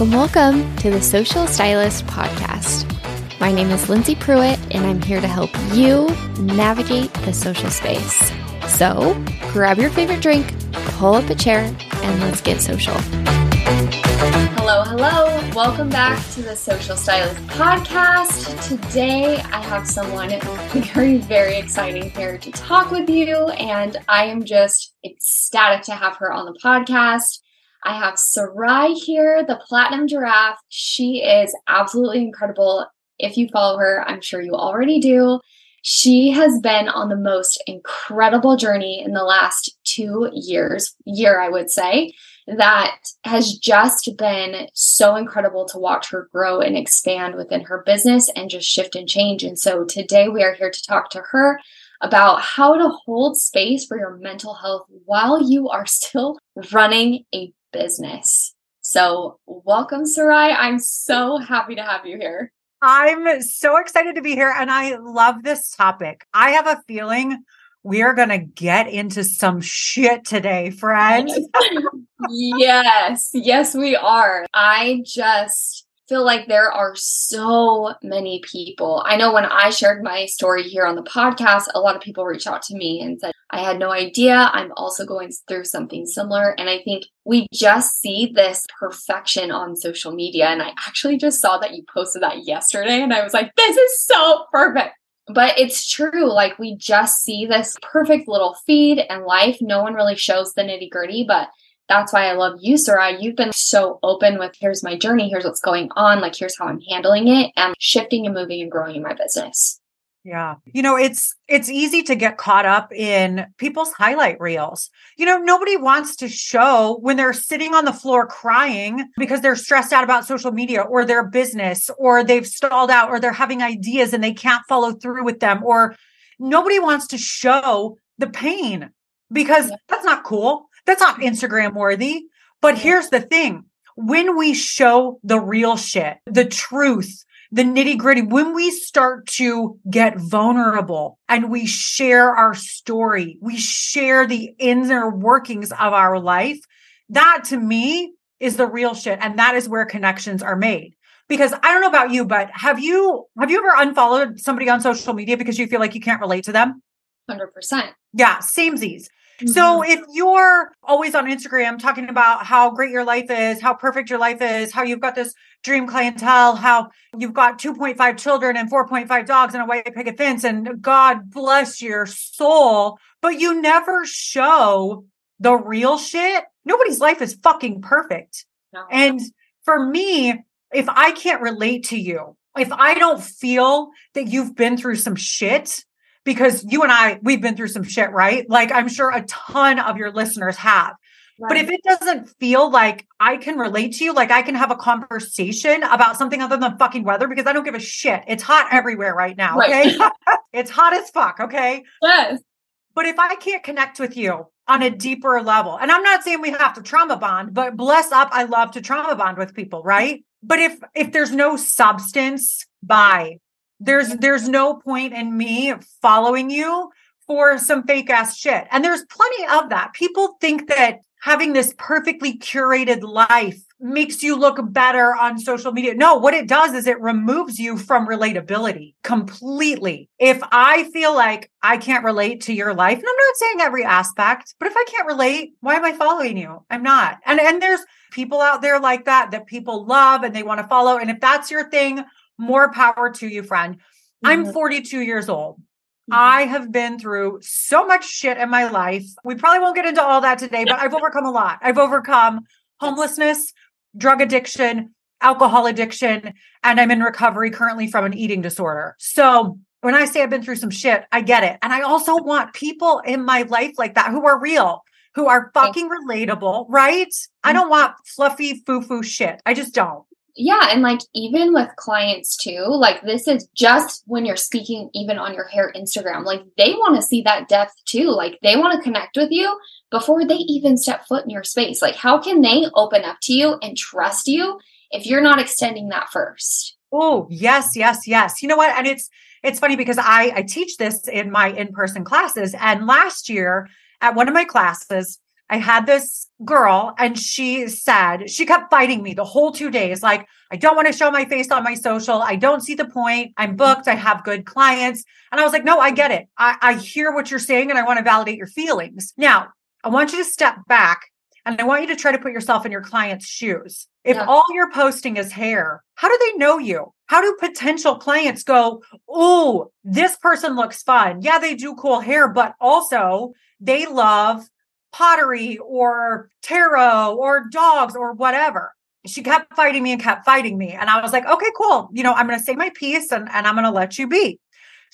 Welcome, welcome to the Social Stylist Podcast. My name is Lindsay Pruitt, and I'm here to help you navigate the social space. So grab your favorite drink, pull up a chair, and let's get social. Hello, hello. Welcome back to the Social Stylist Podcast. Today I have someone very, very exciting here to talk with you, and I am just ecstatic to have her on the podcast. I have Sarai here, the Platinum Giraffe. She is absolutely incredible. If you follow her, I'm sure you already do. She has been on the most incredible journey in the last two years, year, I would say, that has just been so incredible to watch her grow and expand within her business and just shift and change. And so today we are here to talk to her about how to hold space for your mental health while you are still running a business. So, welcome, Sarai. I'm so happy to have you here. I'm so excited to be here and I love this topic. I have a feeling we are going to get into some shit today, friends. yes, yes, we are. I just feel like there are so many people. I know when I shared my story here on the podcast, a lot of people reached out to me and said, I had no idea. I'm also going through something similar. And I think we just see this perfection on social media. And I actually just saw that you posted that yesterday. And I was like, this is so perfect. But it's true. Like we just see this perfect little feed and life. No one really shows the nitty gritty, but that's why I love you, Sarai. You've been so open with here's my journey, here's what's going on, like here's how I'm handling it and shifting and moving and growing in my business. Yeah. You know, it's it's easy to get caught up in people's highlight reels. You know, nobody wants to show when they're sitting on the floor crying because they're stressed out about social media or their business or they've stalled out or they're having ideas and they can't follow through with them or nobody wants to show the pain because that's not cool. That's not mm-hmm. Instagram worthy. But here's the thing when we show the real shit, the truth, the nitty gritty, when we start to get vulnerable and we share our story, we share the inner workings of our life, that to me is the real shit. And that is where connections are made. Because I don't know about you, but have you have you ever unfollowed somebody on social media because you feel like you can't relate to them? 100%. Yeah, samesies. So mm-hmm. if you're always on Instagram talking about how great your life is, how perfect your life is, how you've got this dream clientele, how you've got 2.5 children and 4.5 dogs and a white picket fence, and God bless your soul, but you never show the real shit, nobody's life is fucking perfect. No. And for me, if I can't relate to you, if I don't feel that you've been through some shit, because you and I, we've been through some shit, right? Like I'm sure a ton of your listeners have. Right. But if it doesn't feel like I can relate to you, like I can have a conversation about something other than fucking weather, because I don't give a shit. It's hot everywhere right now. Okay. It's hot as fuck. Okay. Yes. But if I can't connect with you on a deeper level, and I'm not saying we have to trauma bond, but bless up, I love to trauma bond with people, right? But if if there's no substance, bye. There's there's no point in me following you for some fake ass shit. And there's plenty of that. People think that having this perfectly curated life makes you look better on social media. No, what it does is it removes you from relatability completely. If I feel like I can't relate to your life, and I'm not saying every aspect, but if I can't relate, why am I following you? I'm not. And and there's people out there like that that people love and they want to follow. And if that's your thing, more power to you, friend. Mm-hmm. I'm 42 years old. Mm-hmm. I have been through so much shit in my life. We probably won't get into all that today, but I've overcome a lot. I've overcome homelessness, drug addiction, alcohol addiction, and I'm in recovery currently from an eating disorder. So when I say I've been through some shit, I get it. And I also want people in my life like that who are real, who are fucking relatable, right? I mm-hmm. don't want fluffy foo foo shit. I just don't yeah and like even with clients too like this is just when you're speaking even on your hair instagram like they want to see that depth too like they want to connect with you before they even step foot in your space. Like how can they open up to you and trust you if you're not extending that first? Oh yes yes yes. You know what? And it's it's funny because i i teach this in my in-person classes and last year at one of my classes I had this girl and she said, she kept fighting me the whole two days. Like, I don't want to show my face on my social. I don't see the point. I'm mm-hmm. booked. I have good clients. And I was like, no, I get it. I, I hear what you're saying and I want to validate your feelings. Now, I want you to step back and I want you to try to put yourself in your client's shoes. If yeah. all you're posting is hair, how do they know you? How do potential clients go, Oh, this person looks fun? Yeah, they do cool hair, but also they love pottery or tarot or dogs or whatever. She kept fighting me and kept fighting me. And I was like, okay, cool. You know, I'm going to say my piece and, and I'm going to let you be.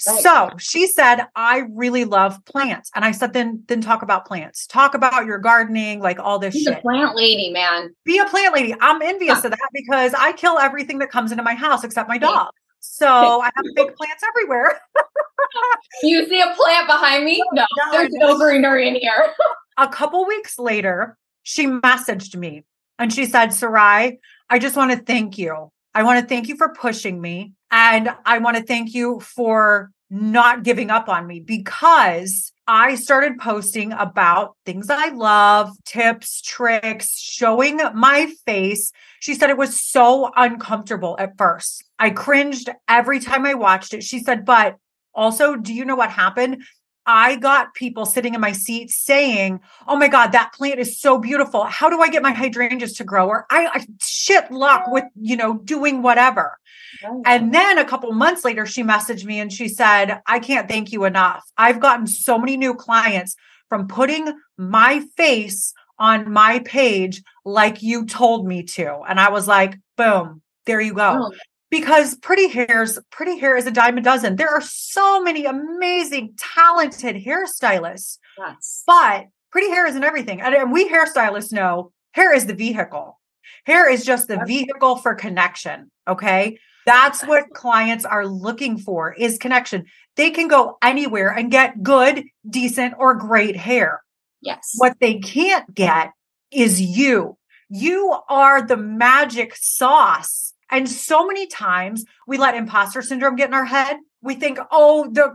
Right. So she said, I really love plants. And I said, then, then talk about plants. Talk about your gardening, like all this She's shit. A plant lady, man. Be a plant lady. I'm envious of that because I kill everything that comes into my house except my dog. So I have big plants everywhere. you see a plant behind me? No, no there's no greenery in here. a couple weeks later, she messaged me and she said, Sarai, I just want to thank you. I want to thank you for pushing me. And I want to thank you for not giving up on me because I started posting about things I love, tips, tricks, showing my face. She said it was so uncomfortable at first. I cringed every time I watched it. She said, but also, do you know what happened? I got people sitting in my seat saying, Oh my God, that plant is so beautiful. How do I get my hydrangeas to grow? Or I, I shit luck with, you know, doing whatever. And then a couple months later, she messaged me and she said, I can't thank you enough. I've gotten so many new clients from putting my face on my page like you told me to. And I was like, boom, there you go. Oh. Because pretty hairs, pretty hair is a dime a dozen. There are so many amazing, talented hairstylists. Yes. But pretty hair isn't everything. And we hairstylists know hair is the vehicle. Hair is just the vehicle for connection. Okay. That's what clients are looking for is connection. They can go anywhere and get good, decent, or great hair. Yes. What they can't get is you. You are the magic sauce. And so many times we let imposter syndrome get in our head. We think, oh, the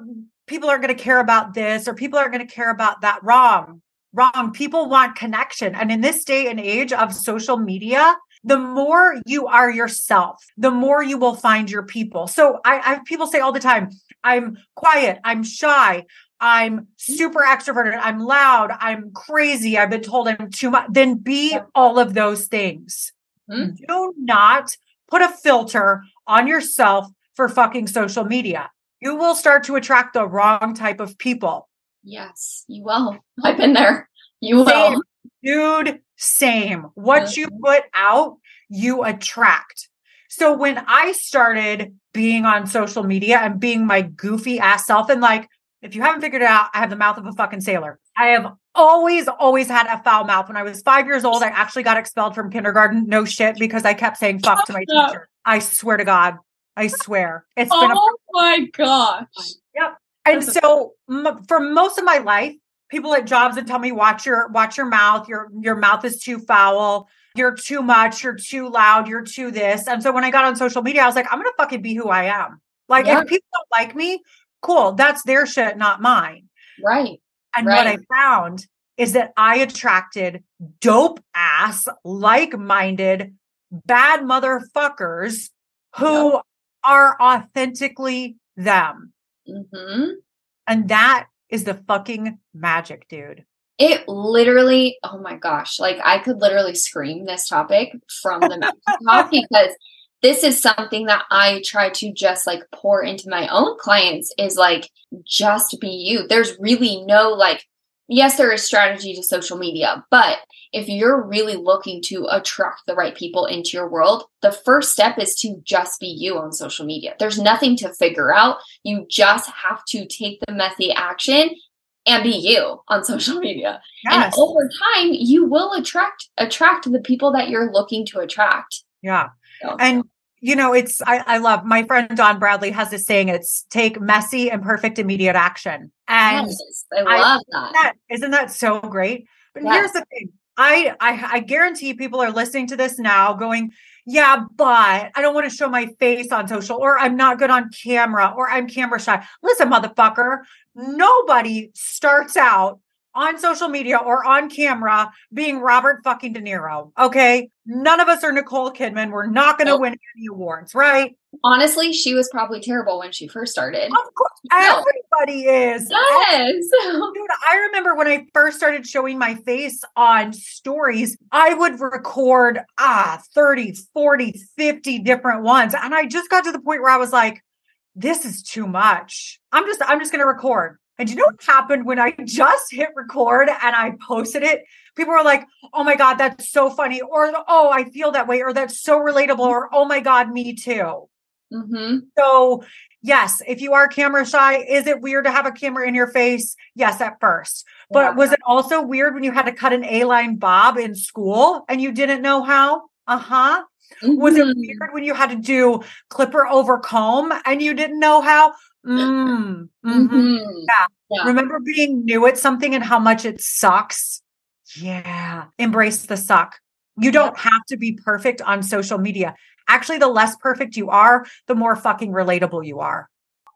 people aren't going to care about this or people aren't going to care about that. Wrong. Wrong. People want connection. And in this day and age of social media, the more you are yourself, the more you will find your people. So I, I have people say all the time, I'm quiet, I'm shy, I'm super extroverted, I'm loud, I'm crazy, I've been told I'm too much. Then be all of those things. Mm-hmm. Do not put a filter on yourself for fucking social media. You will start to attract the wrong type of people. Yes, you will. I've been there. You will. Dude, same. What you put out, you attract. So when I started being on social media and being my goofy ass self, and like, if you haven't figured it out, I have the mouth of a fucking sailor. I have always, always had a foul mouth. When I was five years old, I actually got expelled from kindergarten. No shit, because I kept saying fuck to my teacher. I swear to God. I swear. It's been Oh a- my gosh. Yep. And so m- for most of my life, people at jobs would tell me watch your watch your mouth your your mouth is too foul you're too much you're too loud you're too this and so when i got on social media i was like i'm gonna fucking be who i am like yeah. if people don't like me cool that's their shit not mine right and right. what i found is that i attracted dope ass like-minded bad motherfuckers who yep. are authentically them mm-hmm. and that is the fucking magic, dude. It literally, oh my gosh, like I could literally scream this topic from the mountaintop because this is something that I try to just like pour into my own clients is like just be you. There's really no like yes, there is strategy to social media, but if you're really looking to attract the right people into your world, the first step is to just be you on social media. There's nothing to figure out. You just have to take the messy action and be you on social media. Yes. And over time, you will attract attract the people that you're looking to attract. Yeah. And you know, it's I, I love my friend Don Bradley has this saying, it's take messy and perfect immediate action. And yes, I love I, that. that. Isn't that so great? But yes. here's the thing. I, I I guarantee people are listening to this now going, yeah, but I don't want to show my face on social, or I'm not good on camera, or I'm camera shy. Listen, motherfucker, nobody starts out on social media or on camera being Robert fucking De Niro. Okay. None of us are Nicole Kidman. We're not going to Nope. win any awards, right? Honestly, she was probably terrible when she first started. Of course. No. Everybody is. Yes. Dude, I remember when I first started showing my face on stories, I would record ah 30, 40, 50 different ones. And I just got to the point where I was like, this is too much. I'm just I'm just going to record. And you know what happened when I just hit record and I posted it? People were like, "Oh my god, that's so funny," or "Oh, I feel that way," or "That's so relatable," or "Oh my god, me too." hmm So, yes, if you are camera shy, is it weird to have a camera in your face? Yes, at first. But was it also weird when you had to cut an A line bob in school and you didn't know how? Uh huh. Was it Mhm. weird when you had to do clipper over comb and you didn't know how? Mm. mhm. Mhm. Yeah. Yeah. Remember being new at something and how much it sucks? Yeah. Embrace the suck. You don't have to be perfect on social media. Actually, the less perfect you are, the more fucking relatable you are.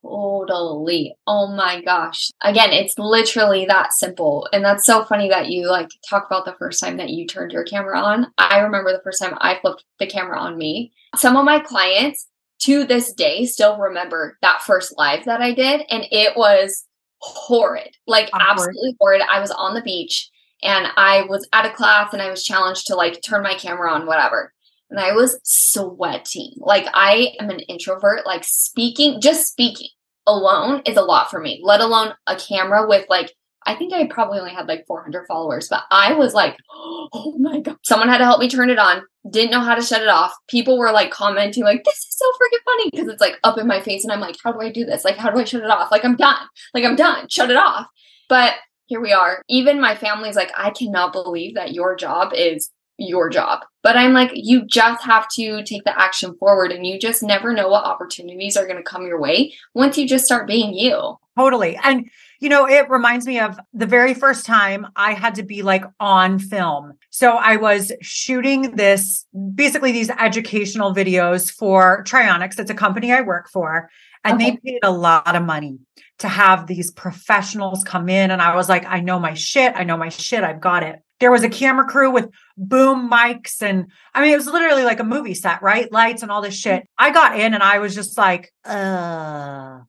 Totally. Oh my gosh. Again, it's literally that simple. And that's so funny that you like talk about the first time that you turned your camera on. I remember the first time I flipped the camera on me. Some of my clients to this day still remember that first live that I did. And it was horrid, like Awkward. absolutely horrid. I was on the beach and I was at a class and I was challenged to like turn my camera on, whatever. And I was sweating. Like I am an introvert, like speaking, just speaking alone is a lot for me, let alone a camera with like, I think I probably only had like 400 followers, but I was like, oh my God. Someone had to help me turn it on, didn't know how to shut it off. People were like commenting, like, this is so freaking funny because it's like up in my face. And I'm like, how do I do this? Like, how do I shut it off? Like, I'm done. Like, I'm done. Shut it off. But here we are. Even my family's like, I cannot believe that your job is your job. But I'm like, you just have to take the action forward and you just never know what opportunities are going to come your way once you just start being you. Totally. And, you know, it reminds me of the very first time I had to be like on film. So I was shooting this, basically these educational videos for Trionics. It's a company I work for. And Okay. they paid a lot of money to have these professionals come in. And I was like, I know my shit. I know my shit. I've got it. There was a camera crew with boom mics. And I mean, it was literally like a movie set, right? Lights and all this shit. I got in and I was just like, uh,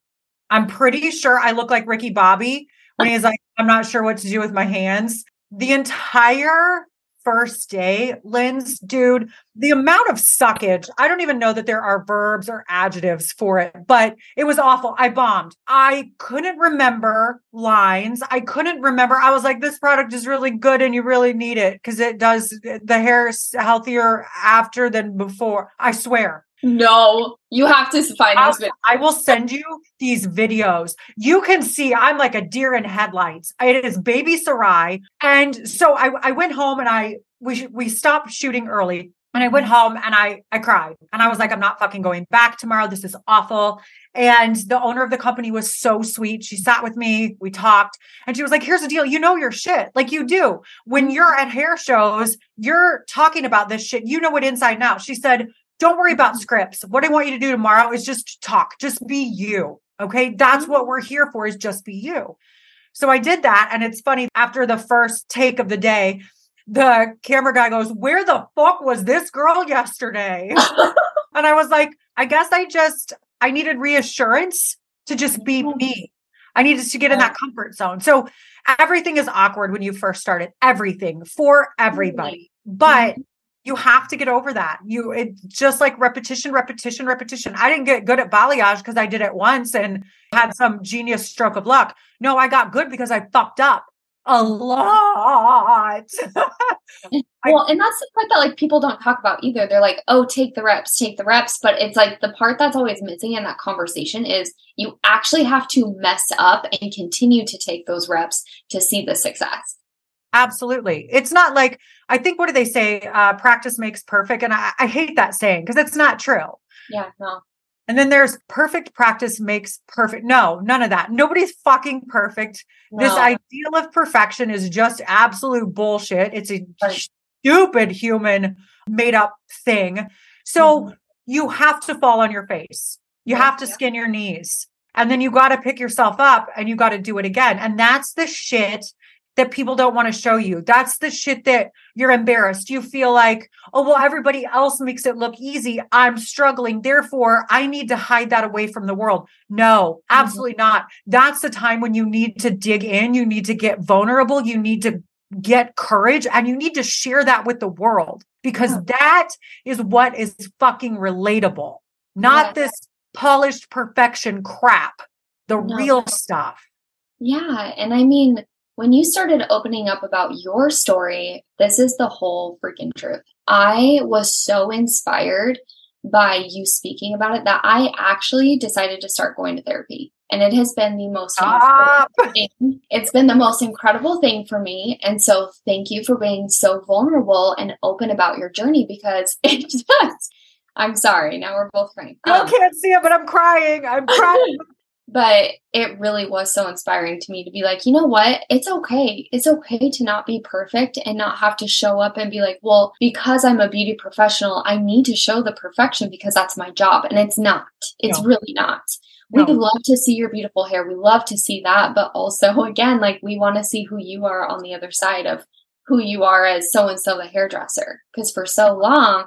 I'm pretty sure I look like Ricky Bobby when he's like, I'm not sure what to do with my hands. The entire first day, Lynn's, dude, the amount of suckage, I don't even know that there are verbs or adjectives for it, but it was awful. I bombed. I couldn't remember lines. I couldn't remember. I was like, this product is really good and you really need it because it does the hair healthier after than before. I swear. No, you have to find I'll- videos. I will send you these videos. You can see I'm like a deer in headlights. It is baby Sarai. And so I, I went home and I we we stopped shooting early. And I went home and I I cried. And I was like, I'm not fucking going back tomorrow. This is awful. And the owner of the company was so sweet. She sat with me, we talked, and she was like, Here's the deal. You know your shit. Like you do. When you're at hair shows, you're talking about this shit. You know it inside and out. She said, don't worry about mm-hmm. scripts. What I want you to do tomorrow is just talk, just be you. Okay. That's mm-hmm. what we're here for is just be you. So I did that. And it's funny after the first take of the day, the camera guy goes, Where the fuck was this girl yesterday? and I was like, I guess I just, I needed reassurance to just be mm-hmm. me. I needed to get in that comfort zone. So everything is awkward when you first started, everything for everybody. But you have to get over that. You it just like repetition, repetition, repetition. I didn't get good at balayage because I did it once and had some genius stroke of luck. No, I got good because I fucked up a lot. Well, and that's the part that like people don't talk about either. They're like, "Oh, take the reps, take the reps," but it's like the part that's always missing in that conversation is you actually have to mess up and continue to take those reps to see the success. Absolutely. It's not like I think what do they say? Uh, practice makes perfect. And I, I hate that saying because it's not true. Yeah, no. And then there's perfect practice makes perfect. No, none of that. Nobody's fucking perfect. This ideal of perfection is just absolute bullshit. It's a Right. stupid human made up thing. So Mhm. you have to fall on your face. You Right, have to skin your knees. And then you got to pick yourself up and you got to do it again. And that's the shit that people don't want to show you. That's the shit that you're embarrassed. You feel like, oh, well, everybody else makes it look easy. I'm struggling. Therefore, I need to hide that away from the world. No, Mm-hmm. absolutely not. That's the time when you need to dig in. You need to get vulnerable. You need to get courage and you need to share that with the world because Yeah. that is what is fucking relatable, not Yeah. this polished perfection crap, the No. real stuff. Yeah. And I mean, when you started opening up about your story, this is the whole freaking truth. I was so inspired by you speaking about it that I actually decided to start going to therapy. And it has been the most Stop. thing. It's been the most incredible thing for me. And so thank you for being so vulnerable and open about your journey because it just, I'm sorry. Now we're both crying. You Um, can't see it, but I'm crying. I'm crying. but it really was so inspiring to me to be like, you know what? It's okay. It's okay to not be perfect and not have to show up and be like, well, because I'm a beauty professional, I need to show the perfection because that's my job. And it's not. It's No. really not. We No. love to see your beautiful hair. We love to see that. But also, again, like we want to see who you are on the other side of who you are as so and so the hairdresser. Because for so long,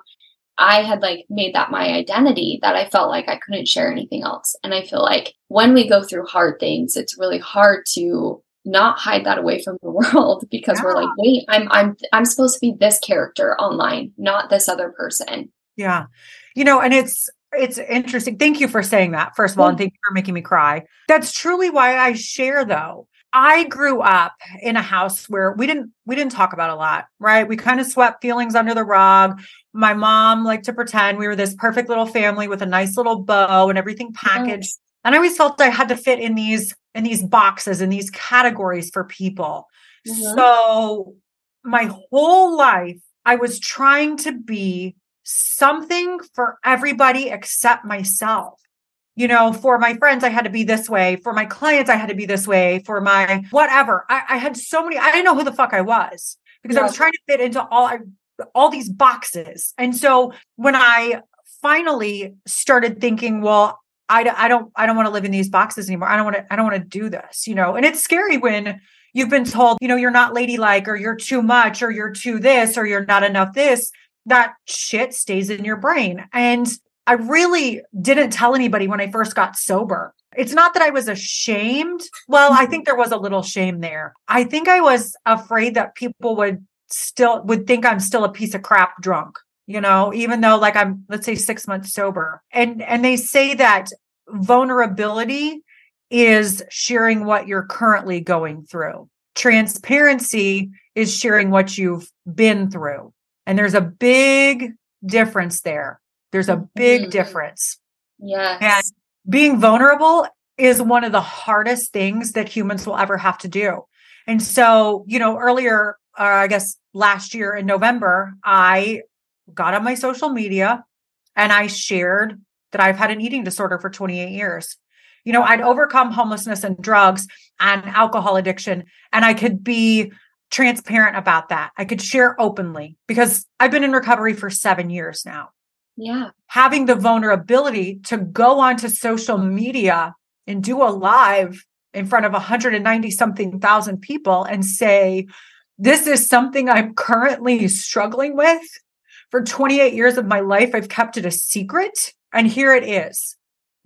I had like made that my identity that I felt like I couldn't share anything else. And I feel like when we go through hard things, it's really hard to not hide that away from the world because we're like, wait, I'm I'm I'm supposed to be this character online, not this other person. Yeah. You know, and it's it's interesting. Thank you for saying that, first of all, and thank you for making me cry. That's truly why I share though. I grew up in a house where we didn't we didn't talk about a lot, right? We kind of swept feelings under the rug. My mom liked to pretend we were this perfect little family with a nice little bow and everything packaged. And I always felt I had to fit in these in these boxes in these categories for people. Mhm. So my whole life I was trying to be something for everybody except myself. You know, for my friends, I had to be this way. For my clients, I had to be this way. For my whatever, I, I had so many. I didn't know who the fuck I was because I was trying to fit into all all these boxes. And so when I finally started thinking, well, I, I don't I don't want to live in these boxes anymore. I don't want to I don't want to do this, you know. And it's scary when you've been told, you know, you're not ladylike or you're too much or you're too this or you're not enough this. That shit stays in your brain. And I really didn't tell anybody when I first got sober. It's not that I was ashamed. Well, I think there was a little shame there. I think I was afraid that people would still would think I'm still a piece of crap drunk, you know, even though like I'm let's say 6 months sober. And and they say that vulnerability is sharing what you're currently going through. Transparency is sharing what you've been through. And there's a big difference there. There's a big Mhm. difference. Yes. And being vulnerable is one of the hardest things that humans will ever have to do. And so, you know, earlier, uh, I guess last year in November, I got on my social media and I shared that I've had an eating disorder for 28 years. You know, I'd overcome homelessness and drugs and alcohol addiction, and I could be transparent about that. I could share openly because I've been in recovery for seven years now yeah. having the vulnerability to go onto social media and do a live in front of 190 something thousand people and say, This is something I'm currently struggling with. For 28 years of my life, I've kept it a secret. And here it is.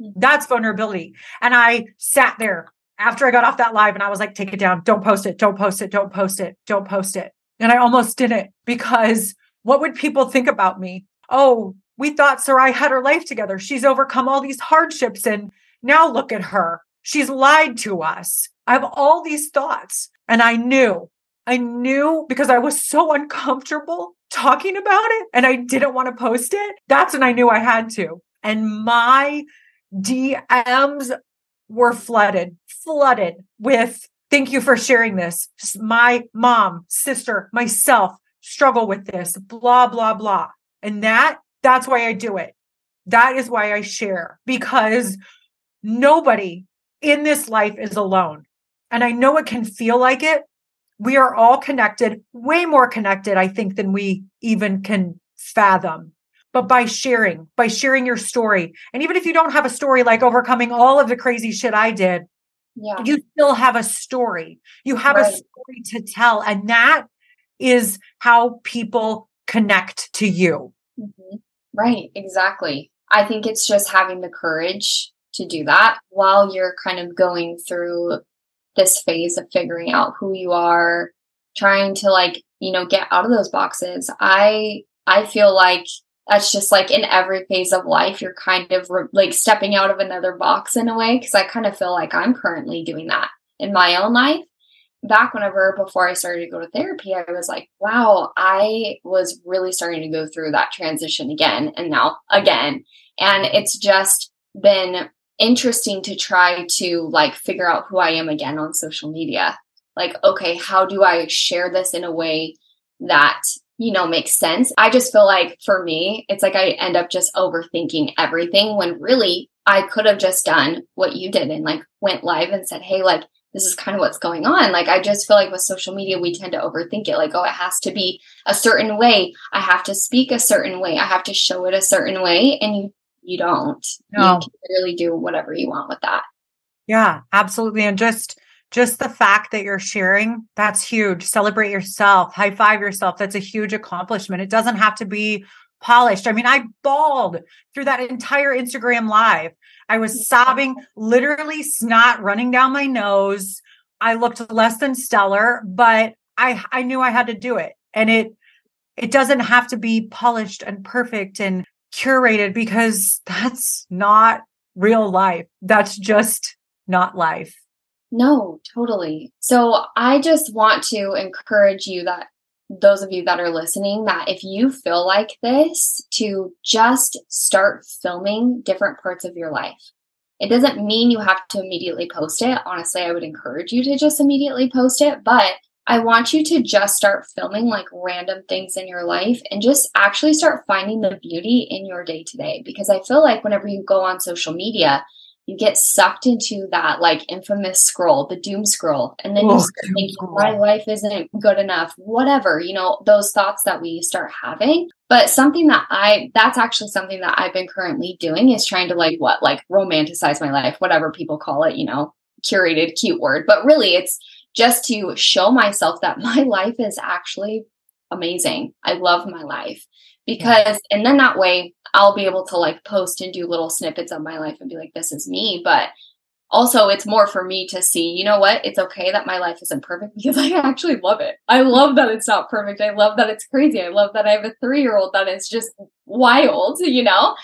Mm-hmm. That's vulnerability. And I sat there after I got off that live and I was like, Take it down. Don't post it. Don't post it. Don't post it. Don't post it. And I almost didn't because what would people think about me? Oh, we thought Sarai had her life together. She's overcome all these hardships and now look at her. She's lied to us. I have all these thoughts. And I knew, I knew because I was so uncomfortable talking about it and I didn't want to post it. That's when I knew I had to. And my DMs were flooded, flooded with thank you for sharing this. My mom, sister, myself struggle with this, blah, blah, blah. And that that's why I do it. That is why I share because nobody in this life is alone. And I know it can feel like it. We are all connected, way more connected, I think, than we even can fathom. But by sharing, by sharing your story, and even if you don't have a story like overcoming all of the crazy shit I did, Yeah. You still have a story. You have right. a story to tell. And that is how people connect to you. Mm-hmm. Right. Exactly. I think it's just having the courage to do that while you're kind of going through this phase of figuring out who you are, trying to like, you know, get out of those boxes. I I feel like that's just like in every phase of life you're kind of re- like stepping out of another box in a way because I kind of feel like I'm currently doing that in my own life. Back whenever before I started to go to therapy, I was like, wow, I was really starting to go through that transition again and now again. And it's just been interesting to try to like figure out who I am again on social media. Like, okay, how do I share this in a way that, you know, makes sense? I just feel like for me, it's like I end up just overthinking everything when really I could have just done what you did and like went live and said, hey, like, this is kind of what's going on. Like, I just feel like with social media, we tend to overthink it. Like, oh, it has to be a certain way. I have to speak a certain way. I have to show it a certain way. And you you don't. No. You can really do whatever you want with that. Yeah, absolutely. And just just the fact that you're sharing, that's huge. Celebrate yourself, high five yourself. That's a huge accomplishment. It doesn't have to be polished. I mean, I bawled through that entire Instagram live. I was sobbing, literally snot running down my nose. I looked less than stellar, but I I knew I had to do it. And it it doesn't have to be polished and perfect and curated because that's not real life. That's just not life. No, totally. So I just want to encourage you that those of you that are listening that if you feel like this to just start filming different parts of your life. It doesn't mean you have to immediately post it. Honestly, I would encourage you to just immediately post it, but I want you to just start filming like random things in your life and just actually start finding the beauty in your day to day. Because I feel like whenever you go on social media, you get sucked into that like infamous scroll, the doom scroll. And then oh, you start thinking, my life isn't good enough, whatever, you know, those thoughts that we start having. But something that I, that's actually something that I've been currently doing is trying to like what, like romanticize my life, whatever people call it, you know, curated cute word. But really, it's, just to show myself that my life is actually amazing. I love my life because, and then that way I'll be able to like post and do little snippets of my life and be like, this is me. But also, it's more for me to see, you know what? It's okay that my life isn't perfect because I actually love it. I love that it's not perfect. I love that it's crazy. I love that I have a three year old that is just wild, you know?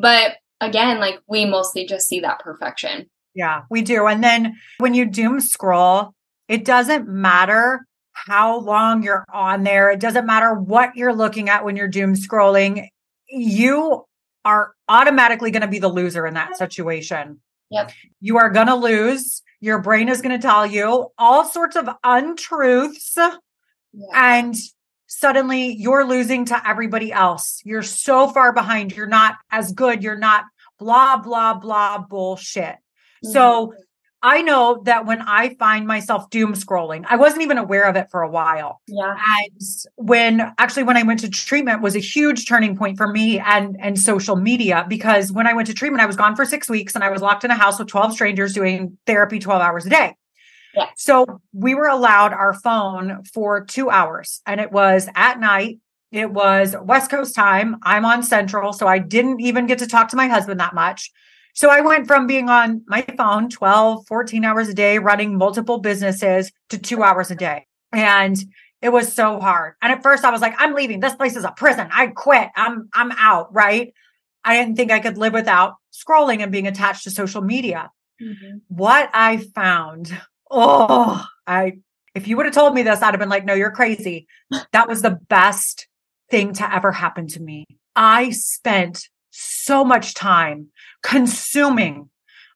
But again, like we mostly just see that perfection. Yeah, we do. And then when you doom scroll, it doesn't matter how long you're on there. It doesn't matter what you're looking at when you're doom scrolling. You are automatically going to be the loser in that situation. Yep. You are going to lose. Your brain is going to tell you all sorts of untruths. Yeah. And suddenly you're losing to everybody else. You're so far behind. You're not as good. You're not blah, blah, blah bullshit. Mm-hmm. So I know that when I find myself doom scrolling, I wasn't even aware of it for a while. Yeah. And when actually when I went to treatment was a huge turning point for me and and social media because when I went to treatment, I was gone for six weeks and I was locked in a house with 12 strangers doing therapy 12 hours a day. Yeah. So we were allowed our phone for two hours and it was at night. It was West Coast time. I'm on Central. So I didn't even get to talk to my husband that much. So I went from being on my phone 12, 14 hours a day, running multiple businesses to two hours a day. And it was so hard. And at first I was like, I'm leaving. This place is a prison. I quit. I'm, I'm out. Right. I didn't think I could live without scrolling and being attached to social media. Mm-hmm. What I found, oh, I, if you would have told me this, I'd have been like, no, you're crazy. That was the best thing to ever happen to me. I spent so much time consuming.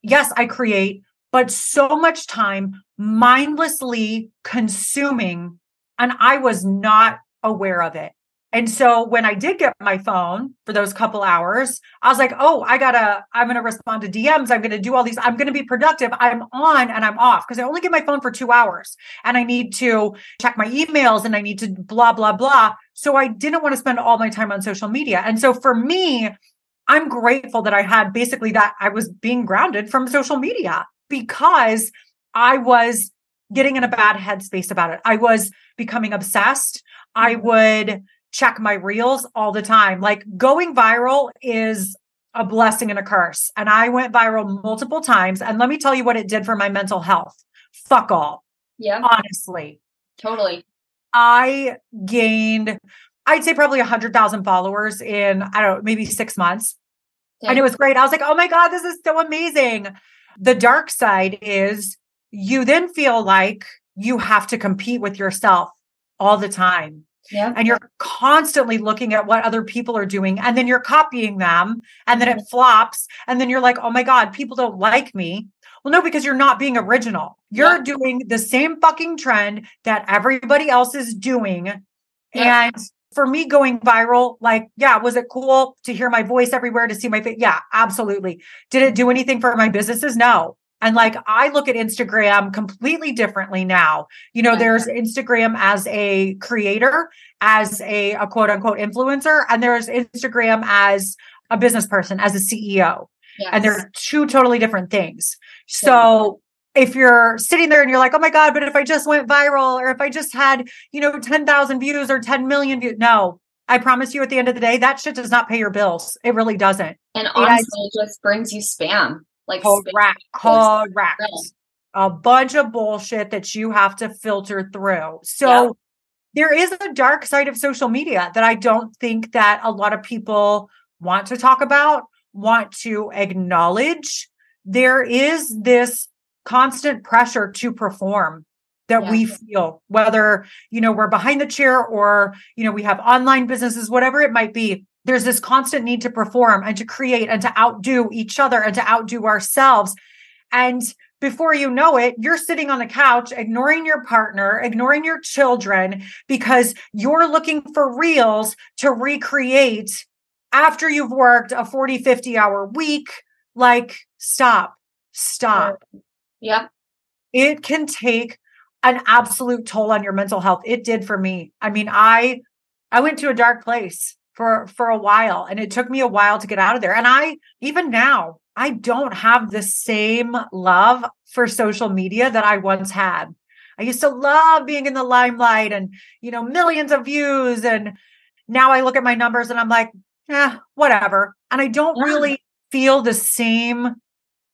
Yes, I create, but so much time mindlessly consuming. And I was not aware of it. And so when I did get my phone for those couple hours, I was like, oh, I gotta, I'm gonna respond to DMs. I'm gonna do all these, I'm gonna be productive. I'm on and I'm off because I only get my phone for two hours and I need to check my emails and I need to blah, blah, blah. So I didn't want to spend all my time on social media. And so for me, I'm grateful that I had basically that I was being grounded from social media because I was getting in a bad headspace about it. I was becoming obsessed. I Mm-hmm. would check my reels all the time. Like going viral is a blessing and a curse. And I went viral multiple times. And let me tell you what it did for my mental health. Fuck all, Yeah, honestly. totally. I gained, I'd say probably a hundred thousand followers in, I don't know, maybe six months. And it was great. I was like, oh my God, this is so amazing. The dark side is you then feel like you have to compete with yourself all the time. yeah. And you're constantly looking at what other people are doing. And then you're copying them. And then it flops. And then you're like, oh my God, people don't like me. Well, no, because you're not being original. You're Yeah. doing the same fucking trend that everybody else is doing. Yeah. And for me going viral, like, yeah, was it cool to hear my voice everywhere, to see my face? Yeah, absolutely. Did it do anything for my businesses? No. And like, I look at Instagram completely differently now. You know, there's mm-hmm. Instagram as a creator, as a, a quote unquote influencer, and there's Instagram as a business person, as a CEO Yes. and they're two totally different things. So if you're sitting there and you're like, oh my God, but if I just went viral or if I just had, you know, 10,000 views or 10 million views, no, I promise you at the end of the day, that shit does not pay your bills. It really doesn't. and honestly, it just brings you spam. Like spam. Correct. Yes. Correct. A bunch of bullshit that you have to filter through. So Yeah. there is a dark side of social media that I don't think that a lot of people want to talk about, want to acknowledge. There is this constant pressure to perform that Yeah. we feel whether you know we're behind the chair or you know we have online businesses whatever it might be there's this constant need to perform and to create and to outdo each other and to outdo ourselves and before you know it, you're sitting on the couch, ignoring your partner, ignoring your children, because you're looking for reels to recreate after you've worked a 40, 50 hour week. Like, stop, stop. Yep. It can take an absolute toll on your mental health. It did for me. I mean, I I went to a dark place for for a while and it took me a while to get out of there. And I even now, I don't have the same love for social media that I once had. I used to love being in the limelight and, you know, millions of views and now I look at my numbers and I'm like, "Eh, whatever." And I don't Yeah. really feel the same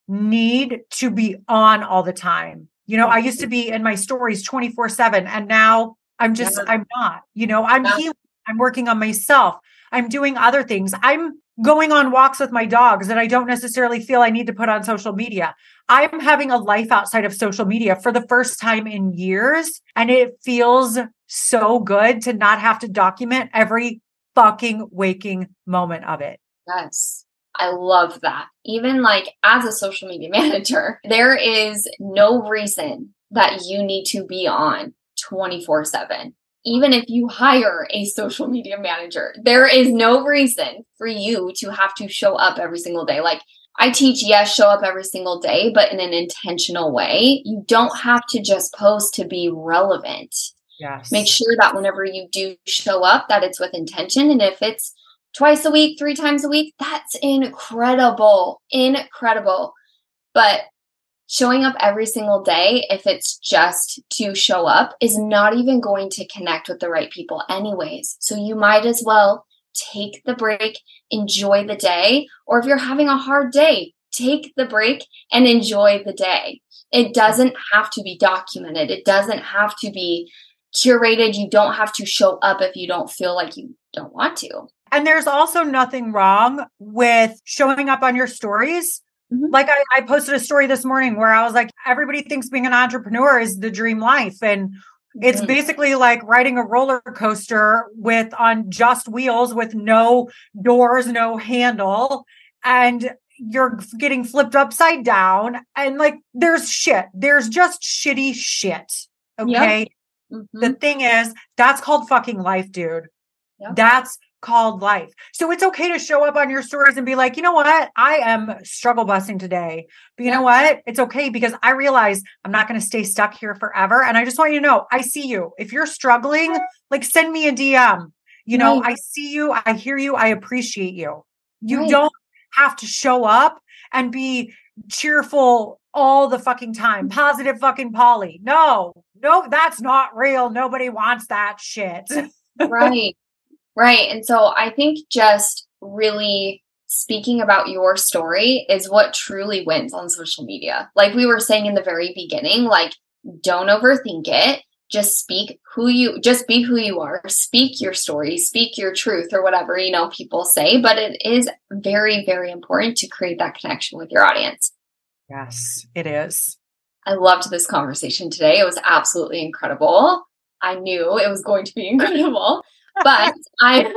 need to be on all the time. You know, I used to be in my stories 24 7, and now I'm just, Yeah. I'm not. You know, I'm Yeah. healing, I'm working on myself, I'm doing other things. I'm going on walks with my dogs that I don't necessarily feel I need to put on social media. I'm having a life outside of social media for the first time in years, and it feels so good to not have to document every fucking waking moment of it. Yes. I love that. Even like as a social media manager, there is no reason that you need to be on 24 7. Even if you hire a social media manager, there is no reason for you to have to show up every single day. Like I teach, yes, show up every single day, but in an intentional way. You don't have to just post to be relevant Yes. make sure that whenever you do show up that it's with intention and if it's twice a week three times a week. That's incredible incredible. But showing up every single day if it's just to show up is not even going to connect with the right people anyways. So you might as well take the break enjoy the day or if you're having a hard day take the break and enjoy the day. It doesn't have to be documented. It doesn't have to be curated. You don't have to show up if you don't feel like you don't want to. And there's also nothing wrong with showing up on your stories. Mhm. Like I, I posted a story this morning where I was like, everybody thinks being an entrepreneur is the dream life. And it's basically like riding a roller coaster with on just wheels with no doors, no handle. And you're getting flipped upside down. And like there's shit. There's just shitty shit. Okay. Mhm. The thing is, that's called fucking life, dude. Yep. That's called life. So it's okay to show up on your stories and be like, you know what? I am struggle busting today. But you know what? It's okay because I realize I'm not going to stay stuck here forever. And I just want you to know I see you. If you're struggling, like send me a DM. You know, Right. I see you, I hear you, I appreciate you. You Right. don't have to show up and be cheerful all the fucking time, mm. positive fucking Polly. No, no, that's not real. Nobody wants that shit. right. Right. And so I think just really speaking about your story is what truly wins on social media. Like we were saying in the very beginning, like don't overthink it. Just speak who you just be who you are. Speak your story, speak your truth or whatever, you know, people say, but it is very very important to create that connection with your audience. Yes, it is. I loved this conversation today. It was absolutely incredible. I knew it was going to be incredible but I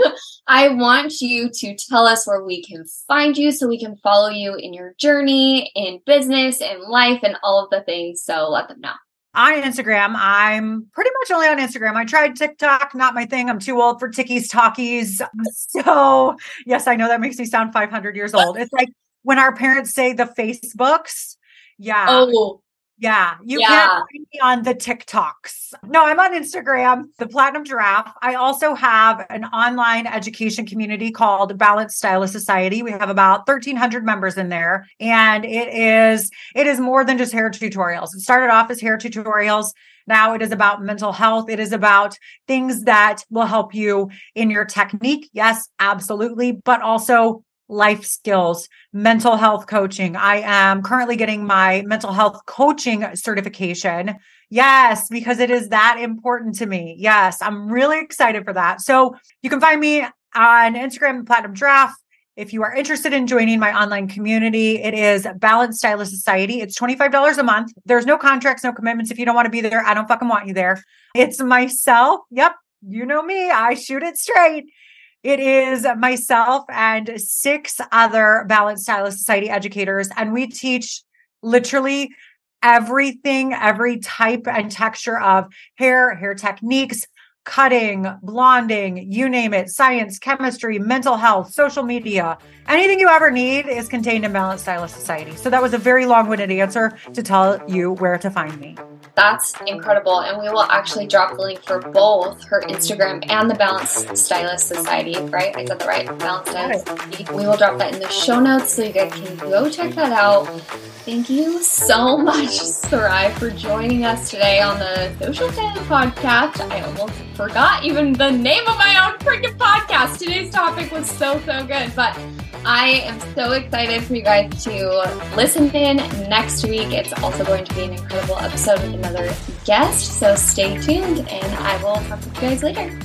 I want you to tell us where we can find you so we can follow you in your journey in business and life and all of the things. So let them know. On Instagram, I'm pretty much only on Instagram. I tried TikTok, not my thing. I'm too old for Tickies Talkies. So, yes, I know that makes me sound 500 years old. It's like when our parents say the Facebooks. Yeah. Oh, yeah, you yeah. can't find me on the TikToks. No, I'm on Instagram, the Platinum Giraffe. I also have an online education community called Balanced Stylist Society. We have about 1,300 members in there, and it is it is more than just hair tutorials. It started off as hair tutorials. Now it is about mental health. It is about things that will help you in your technique. Yes, absolutely, but also life skills, mental health coaching. I am currently getting my mental health coaching certification. Yes, because it is that important to me. Yes, I'm really excited for that. So you can find me on Instagram, Platinum Giraffe. If you are interested in joining my online community, it is Balanced Stylist Society. It's $25 a month. There's no contracts, no commitments. If you don't want to be there, I don't fucking want you there. It's myself. Yep. You know me. I shoot it straight. It is myself and six other Balanced Stylist Society educators, and we teach literally everything, every type and texture of hair, hair techniques, cutting, blonding, you name it, science, chemistry, mental health, social media, anything you ever need is contained in Balanced Stylist Society. So that was a very long winded answer to tell you where to find me. That's incredible. And we will actually drop the link for both her Instagram and the Balanced Stylist Society, right? I said that right? Balanced Stylist Society. We will drop that in the show notes so you guys can go check that out. Thank you so much, Sarai, for joining us today on the Social Stylist Podcast. I almost forgot even the name of my own freaking podcast. Today's topic was so, so good. But I am so excited for you guys to listen in next week. It's also going to be an incredible episode with another guest. So stay tuned and I will talk to you guys later.